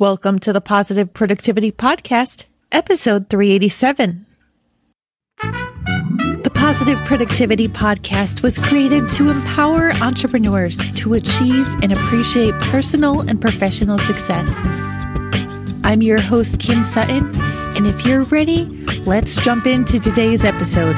Welcome to the Positive Productivity Podcast, episode 387. The Positive Productivity Podcast was created to empower entrepreneurs to achieve and appreciate personal and professional success. I'm your host, Kim Sutton, and if you're ready, let's jump into today's episode.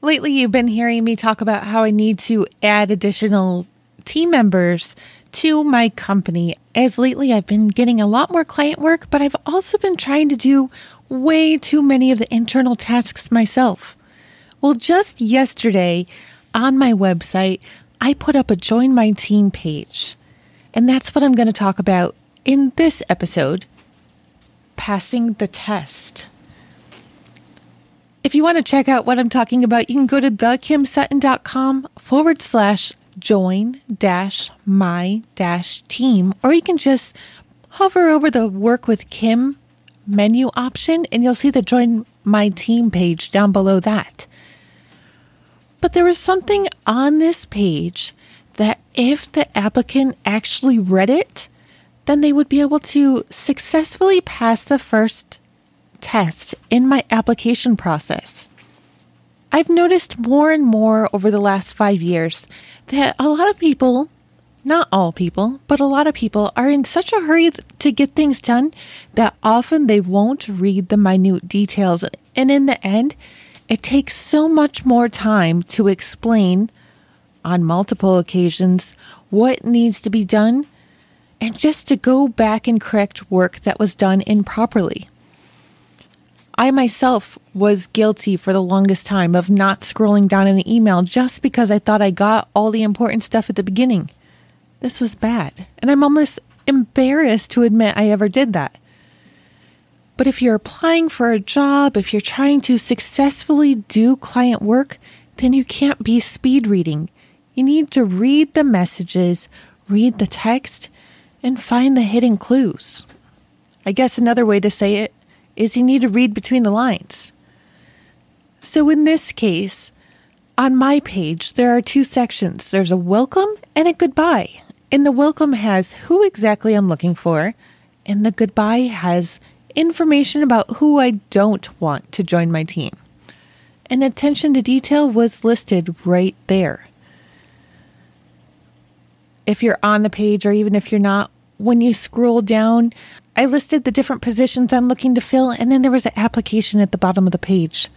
Lately, you've been hearing me talk about how I need to add additional team members to my company. As lately, I've been getting a lot more client work, but I've also been trying to do way too many of the internal tasks myself. Well, just yesterday on my website, I put up a join my team page. And that's what I'm going to talk about in this episode passing the test. If you want to check out what I'm talking about, you can go to thekimsutton.com forward slash join dash my dash team, or you can just hover over the work with Kim menu option and you'll see the join my team page down below that. But there was something on this page that if the applicant actually read it, then they would be able to successfully pass the first test in my application process. I've noticed more and more over the last five years that a lot of people, not all people, but a lot of people are in such a hurry to get things done that often they won't read the minute details. And in the end, it takes so much more time to explain on multiple occasions what needs to be done and just to go back and correct work that was done improperly. I myself was guilty for the longest time of not scrolling down an email just because I thought I got all the important stuff at the beginning. This was bad, and I'm almost embarrassed to admit I ever did that. But if you're applying for a job, if you're trying to successfully do client work, then you can't be speed reading. You need to read the messages, read the text, and find the hidden clues. I guess another way to say it is you need to read between the lines. So in this case, on my page, there are two sections there's a welcome and a goodbye. And the welcome has who exactly I'm looking for, and the goodbye has information about who I don't want to join my team. And attention to detail was listed right there. If you're on the page, or even if you're not, when you scroll down, I listed the different positions I'm looking to fill, and then there was an application at the bottom of the page.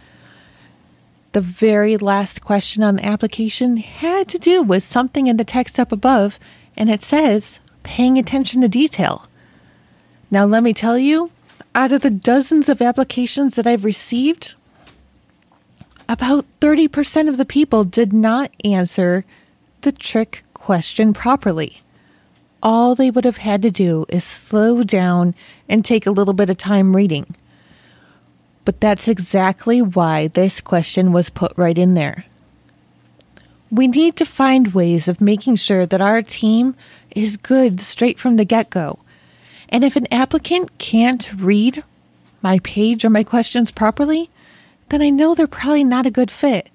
The very last question on the application had to do with something in the text up above, and it says, paying attention to detail. Now, let me tell you, out of the dozens of applications that I've received, about 30% of the people did not answer the trick question properly all they would have had to do is slow down and take a little bit of time reading. But that's exactly why this question was put right in there. We need to find ways of making sure that our team is good straight from the get go. And if an applicant can't read my page or my questions properly, then I know they're probably not a good fit.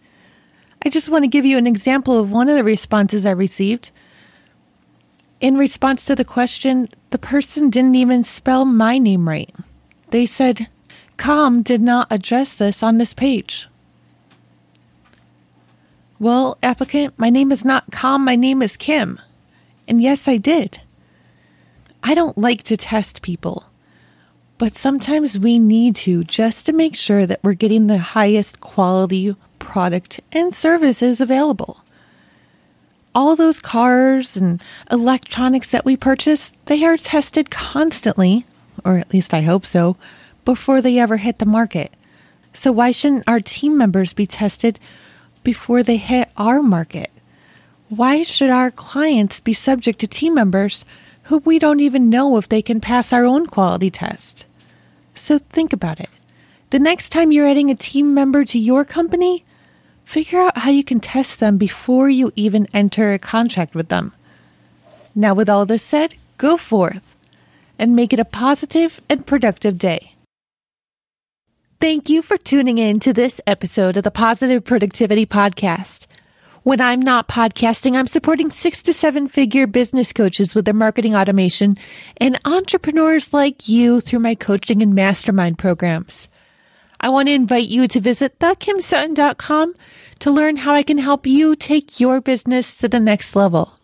I just want to give you an example of one of the responses I received in response to the question, the person didn't even spell my name right. They said, Com did not address this on this page. Well, applicant, my name is not Com, my name is Kim. And yes, I did. I don't like to test people, but sometimes we need to just to make sure that we're getting the highest quality product and services available all those cars and electronics that we purchase, they are tested constantly, or at least I hope so, before they ever hit the market. So why shouldn't our team members be tested before they hit our market? Why should our clients be subject to team members who we don't even know if they can pass our own quality test? So think about it. The next time you're adding a team member to your company, Figure out how you can test them before you even enter a contract with them. Now, with all this said, go forth and make it a positive and productive day. Thank you for tuning in to this episode of the Positive Productivity Podcast. When I'm not podcasting, I'm supporting six to seven figure business coaches with their marketing automation and entrepreneurs like you through my coaching and mastermind programs. I want to invite you to visit thekimsutton.com to learn how I can help you take your business to the next level.